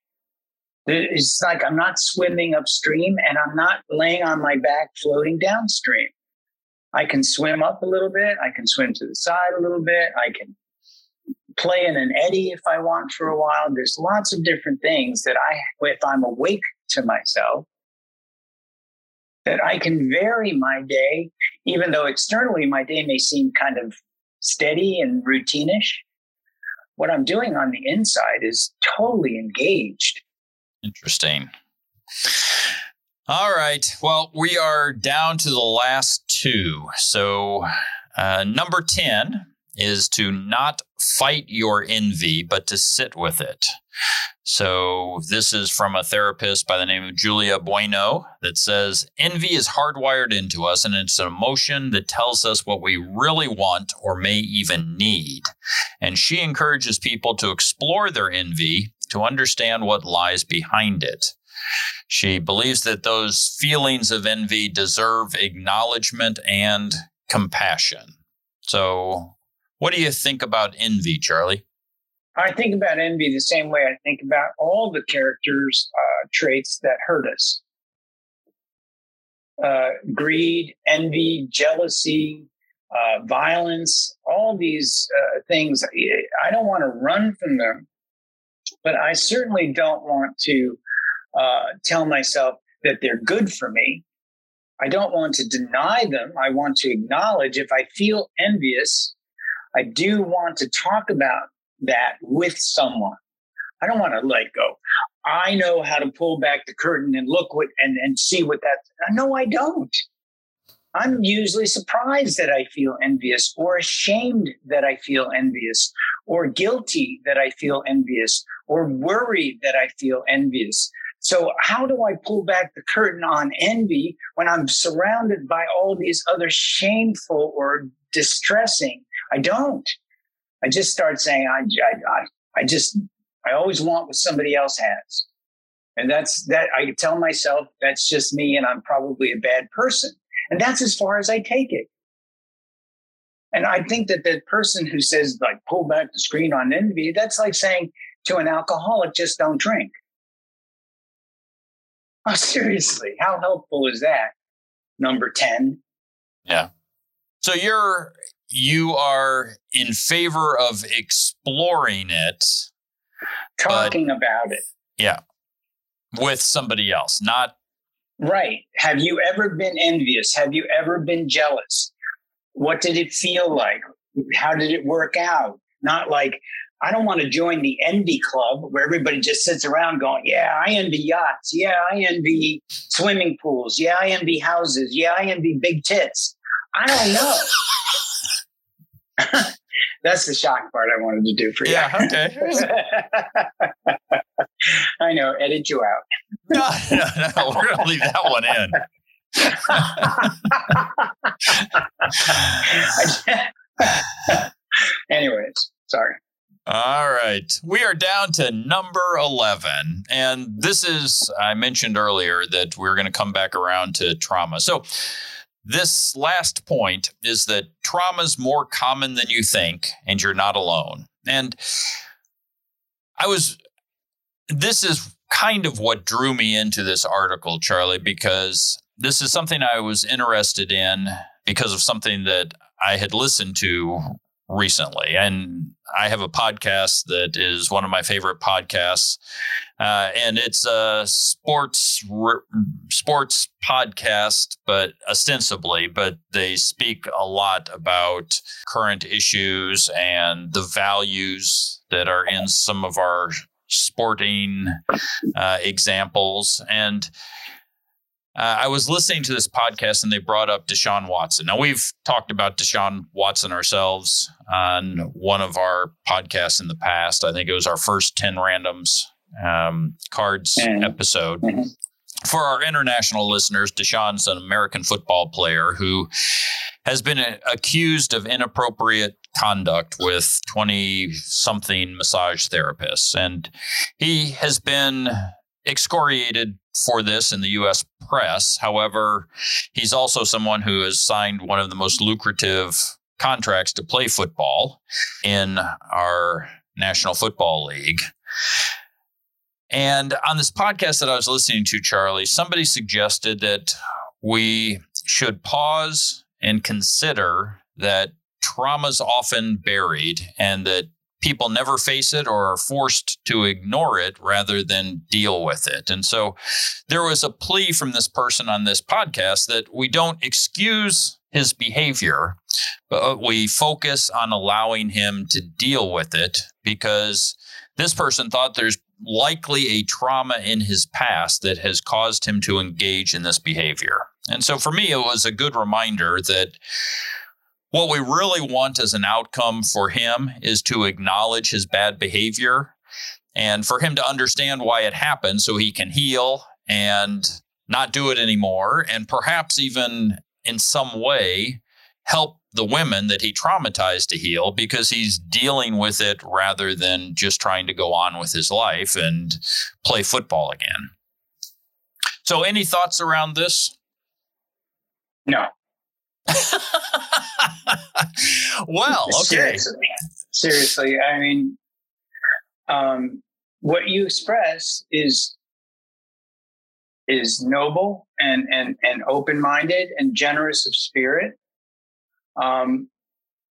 It's like I'm not swimming upstream and I'm not laying on my back floating downstream. I can swim up a little bit. I can swim to the side a little bit. I can play in an eddy if I want for a while. There's lots of different things that I, if I'm awake to myself, that I can vary my day, even though externally my day may seem kind of steady and routinish. What I'm doing on the inside is totally engaged. Interesting. All right. Well, we are down to the last two. So, uh, number 10 is to not fight your envy, but to sit with it. So, this is from a therapist by the name of Julia Bueno that says envy is hardwired into us and it's an emotion that tells us what we really want or may even need. And she encourages people to explore their envy to understand what lies behind it. She believes that those feelings of envy deserve acknowledgement and compassion. So, what do you think about envy, Charlie? I think about envy the same way I think about all the characters' uh, traits that hurt us uh, greed, envy, jealousy, uh, violence, all these uh, things. I don't want to run from them, but I certainly don't want to uh, tell myself that they're good for me. I don't want to deny them. I want to acknowledge if I feel envious, I do want to talk about that with someone. I don't want to let go. I know how to pull back the curtain and look what and, and see what that. No, I don't. I'm usually surprised that I feel envious or ashamed that I feel envious or guilty that I feel envious or worried that I feel envious. So, how do I pull back the curtain on envy when I'm surrounded by all these other shameful or distressing? I don't. I just start saying, I, I, I just, I always want what somebody else has. And that's that I tell myself that's just me and I'm probably a bad person. And that's as far as I take it. And I think that the person who says, like, pull back the screen on envy, that's like saying to an alcoholic, just don't drink. Oh, seriously, how helpful is that? Number 10. Yeah. So you're you are in favor of exploring it talking but, about it yeah with somebody else not Right. Have you ever been envious? Have you ever been jealous? What did it feel like? How did it work out? Not like, I don't want to join the envy club where everybody just sits around going, Yeah, I envy yachts. Yeah, I envy swimming pools. Yeah, I envy houses. Yeah, I envy big tits. I don't know. That's the shock part I wanted to do for you. Yeah, okay. I know, edit you out. no, no, no, we're going to leave that one in. Anyways, sorry. All right. We are down to number 11. And this is, I mentioned earlier that we're going to come back around to trauma. So, this last point is that trauma is more common than you think, and you're not alone. And I was, this is kind of what drew me into this article, Charlie, because this is something I was interested in because of something that I had listened to recently. And I have a podcast that is one of my favorite podcasts. Uh, and it's a sports sports podcast, but ostensibly, but they speak a lot about current issues and the values that are in some of our sporting uh, examples. And uh, I was listening to this podcast and they brought up Deshaun Watson. Now, we've talked about Deshaun Watson ourselves on one of our podcasts in the past. I think it was our first 10 randoms um, cards mm-hmm. episode. Mm-hmm. For our international listeners, Deshaun's an American football player who has been accused of inappropriate conduct with 20 something massage therapists. And he has been excoriated for this in the US press. However, he's also someone who has signed one of the most lucrative contracts to play football in our National Football League. And on this podcast that I was listening to, Charlie, somebody suggested that we should pause and consider that trauma is often buried and that people never face it or are forced to ignore it rather than deal with it. And so there was a plea from this person on this podcast that we don't excuse his behavior, but we focus on allowing him to deal with it because this person thought there's likely a trauma in his past that has caused him to engage in this behavior. And so for me, it was a good reminder that what we really want as an outcome for him is to acknowledge his bad behavior and for him to understand why it happened so he can heal and not do it anymore and perhaps even in some way help the women that he traumatized to heal because he's dealing with it rather than just trying to go on with his life and play football again. So, any thoughts around this? No. well, okay. Seriously. Seriously. I mean, um, what you express is is noble and and and open minded and generous of spirit. Um,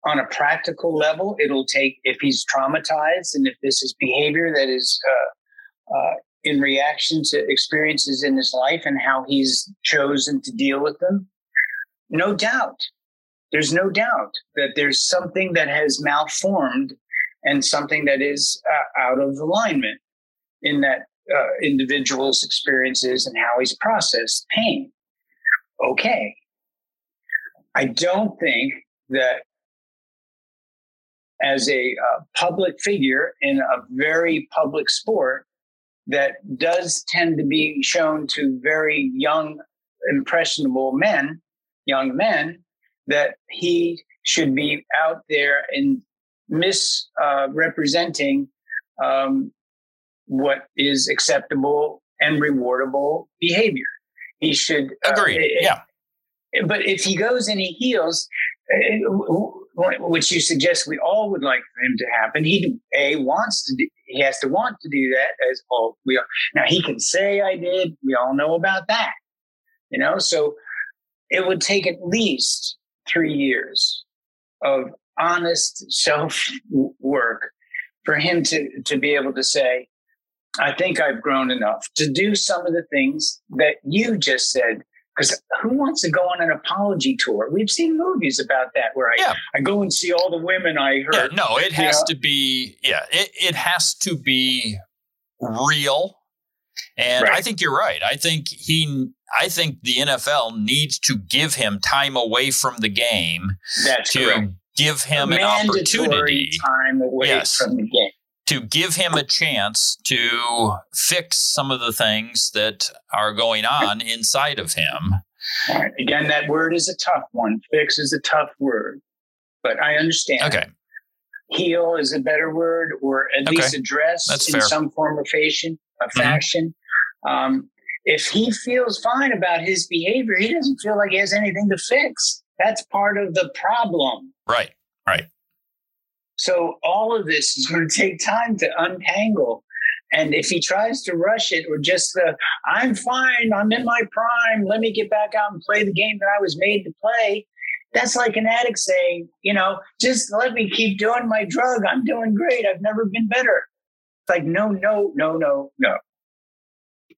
on a practical level, it'll take if he's traumatized and if this is behavior that is uh, uh, in reaction to experiences in his life and how he's chosen to deal with them no doubt. There's no doubt that there's something that has malformed and something that is uh, out of alignment in that uh, individual's experiences and how he's processed pain. Okay. I don't think that as a uh, public figure in a very public sport that does tend to be shown to very young, impressionable men young men that he should be out there and misrepresenting uh, um, what is acceptable and rewardable behavior. He should uh, agree. Uh, yeah. But if he goes and he heals, uh, which you suggest we all would like for him to happen, he a wants to. Do, he has to want to do that as all we are. Now he can say I did. We all know about that. You know, so it would take at least three years of honest self work for him to, to be able to say, I think I've grown enough to do some of the things that you just said. Because who wants to go on an apology tour? We've seen movies about that where I, Yeah. I go and see all the women I Yeah, hurt. no, it has know? to be. Yeah, it, it has to be real. And I think you're right. I think he. I think the NFL needs to give him time away from the game That's to correct. give him an opportunity time away Yes. from the game. To give him a chance to fix some of the things that are going on inside of him. Right. Again, that word is a tough one. Fix is a tough word, but I understand. Okay. Heal is a better word, or at Okay. least address That's in fair. some form or fashion. A Mhm. fashion. Um, if he feels fine about his behavior, he doesn't feel like he has anything to fix. That's part of the problem. Right. Right. So all of this is going to take time to untangle. And if he tries to rush it or just the, I'm fine, I'm in my prime, let me get back out and play the game that I was made to play, that's like an addict saying, you know, just let me keep doing my drug. I'm doing great. I've never been better. It's like, no, no, no, no, no.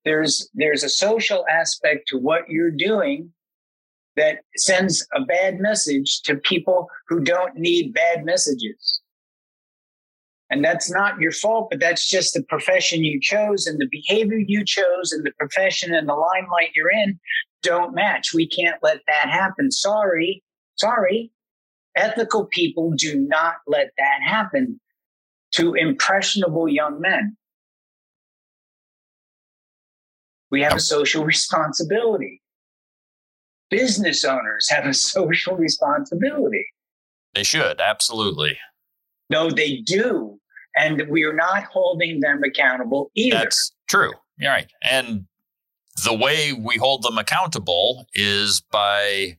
There's there's a social aspect to what you're doing that sends a bad message to people who don't need bad messages. And that's not your fault, but that's just the profession you chose and the behavior you chose and the profession and the limelight you're in don't match. We can't let that happen. Sorry. Sorry. Ethical people do not let that happen to impressionable young men. We have a social responsibility. Business owners have a social responsibility. They should absolutely. No, they do. And we are not holding them accountable either. That's true. You're right. And the way we hold them accountable is by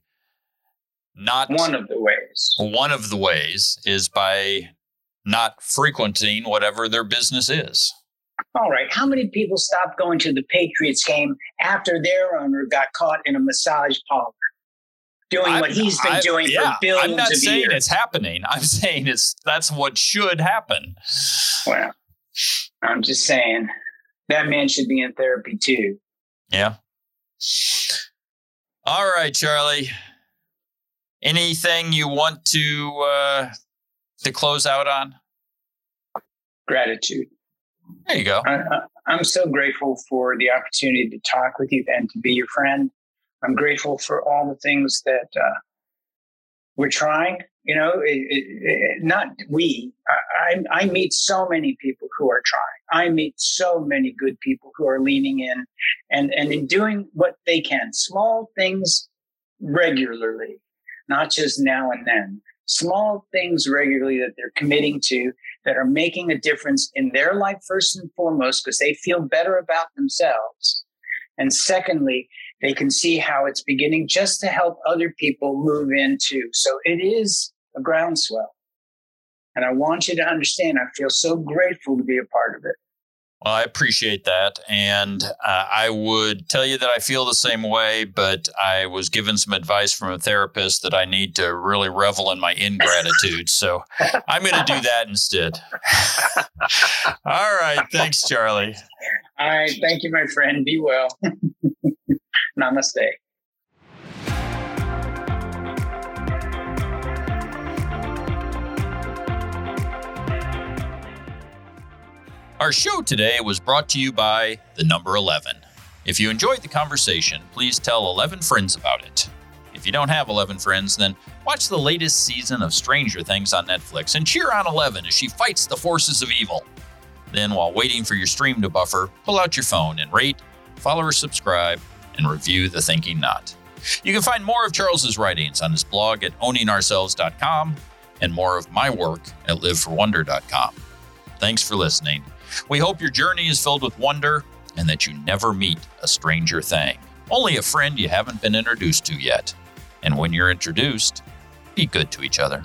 not one of the ways. one of the ways is by not frequenting whatever their business is. All right. How many people stopped going to the Patriots game after their owner got caught in a massage parlor? Doing what I'm- he's been I- doing yeah, for billions I'm not of saying years. it's happening. I'm saying it's that's what should happen. Well, I'm just saying that man should be in therapy too. Yeah. All right, Charlie. Anything you want to uh, to close out on? Gratitude. There you go. I, I, I'm so grateful for the opportunity to talk with you and to be your friend. I'm grateful for all the things that uh, we're trying. You know, it, it, it, not we. I, I, I meet so many people who are trying. I meet so many good people who are leaning in and, and in doing what they can. Small things regularly, not just now and then. Small things regularly that they're committing to that are making a difference in their life first and foremost because they feel better about themselves. And secondly, they can see how it's beginning just to help other people move into. So it is a groundswell. And I want you to understand, I feel so grateful to be a part of it. Well, I appreciate that. And uh, I would tell you that I feel the same way, but I was given some advice from a therapist that I need to really revel in my ingratitude. So I'm going to do that instead. All right. Thanks, Charlie. All right. Thank you, my friend. Be well. Namaste. Our show today was brought to you by the number 11. If you enjoyed the conversation, please tell 11 friends about it. If you don't have 11 friends, then watch the latest season of Stranger Things on Netflix and cheer on 11 as she fights the forces of evil. Then, while waiting for your stream to buffer, pull out your phone and rate, follow or subscribe, and review The Thinking Knot. You can find more of Charles's writings on his blog at owningourselves.com and more of my work at liveforwonder.com. Thanks for listening. We hope your journey is filled with wonder and that you never meet a stranger thing. Only a friend you haven't been introduced to yet. And when you're introduced, be good to each other.